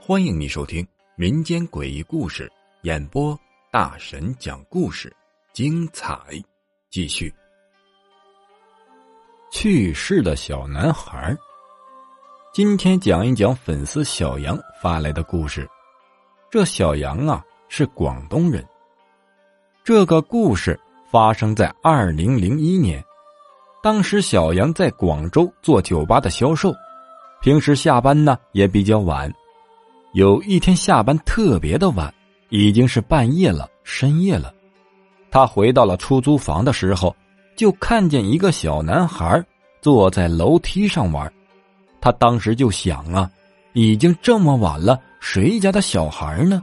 欢迎你收听民间诡异故事演播，大神讲故事，精彩继续。去世的小男孩，今天讲一讲粉丝小杨发来的故事。这小杨啊是广东人。这个故事发生在二零零一年，当时小杨在广州做酒吧的销售，平时下班呢也比较晚。有一天下班特别的晚，已经是半夜了，深夜了。他回到了出租房的时候，就看见一个小男孩坐在楼梯上玩。他当时就想啊，已经这么晚了，谁家的小孩呢？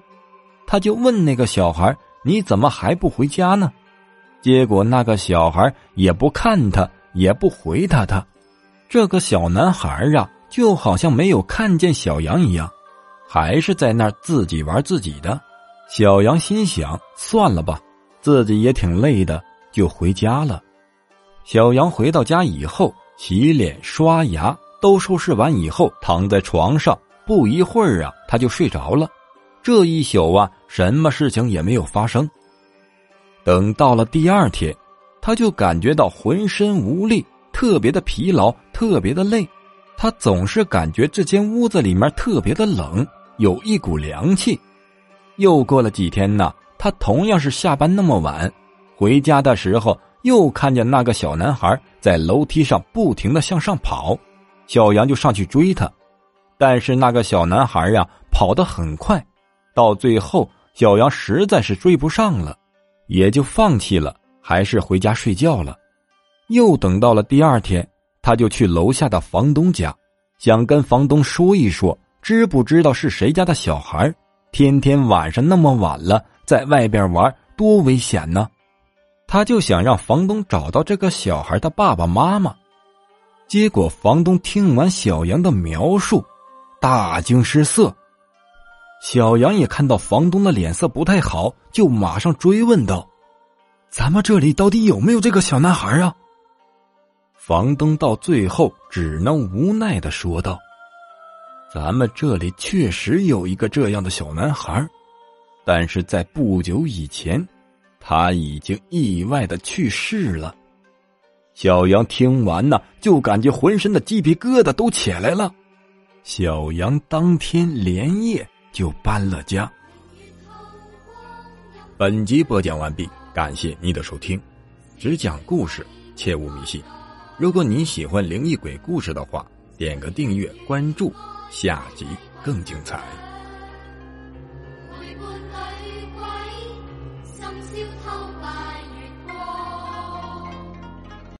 他就问那个小孩：“你怎么还不回家呢？”结果那个小孩也不看他，也不回答他。这个小男孩啊，就好像没有看见小杨一样。还是在那儿自己玩自己的，小杨心想：算了吧，自己也挺累的，就回家了。小杨回到家以后，洗脸刷牙都收拾完以后，躺在床上，不一会儿啊，他就睡着了。这一宿啊，什么事情也没有发生。等到了第二天，他就感觉到浑身无力，特别的疲劳，特别的累。他总是感觉这间屋子里面特别的冷。有一股凉气。又过了几天呢，他同样是下班那么晚，回家的时候又看见那个小男孩在楼梯上不停的向上跑，小杨就上去追他，但是那个小男孩呀跑得很快，到最后小杨实在是追不上了，也就放弃了，还是回家睡觉了。又等到了第二天，他就去楼下的房东家，想跟房东说一说。知不知道是谁家的小孩？天天晚上那么晚了，在外边玩多危险呢！他就想让房东找到这个小孩的爸爸妈妈。结果房东听完小杨的描述，大惊失色。小杨也看到房东的脸色不太好，就马上追问道：“咱们这里到底有没有这个小男孩啊？”房东到最后只能无奈的说道。咱们这里确实有一个这样的小男孩，但是在不久以前，他已经意外的去世了。小杨听完呢，就感觉浑身的鸡皮疙瘩都起来了。小杨当天连夜就搬了家。本集播讲完毕，感谢你的收听。只讲故事，切勿迷信。如果你喜欢灵异鬼故事的话，点个订阅关注。下集更精彩。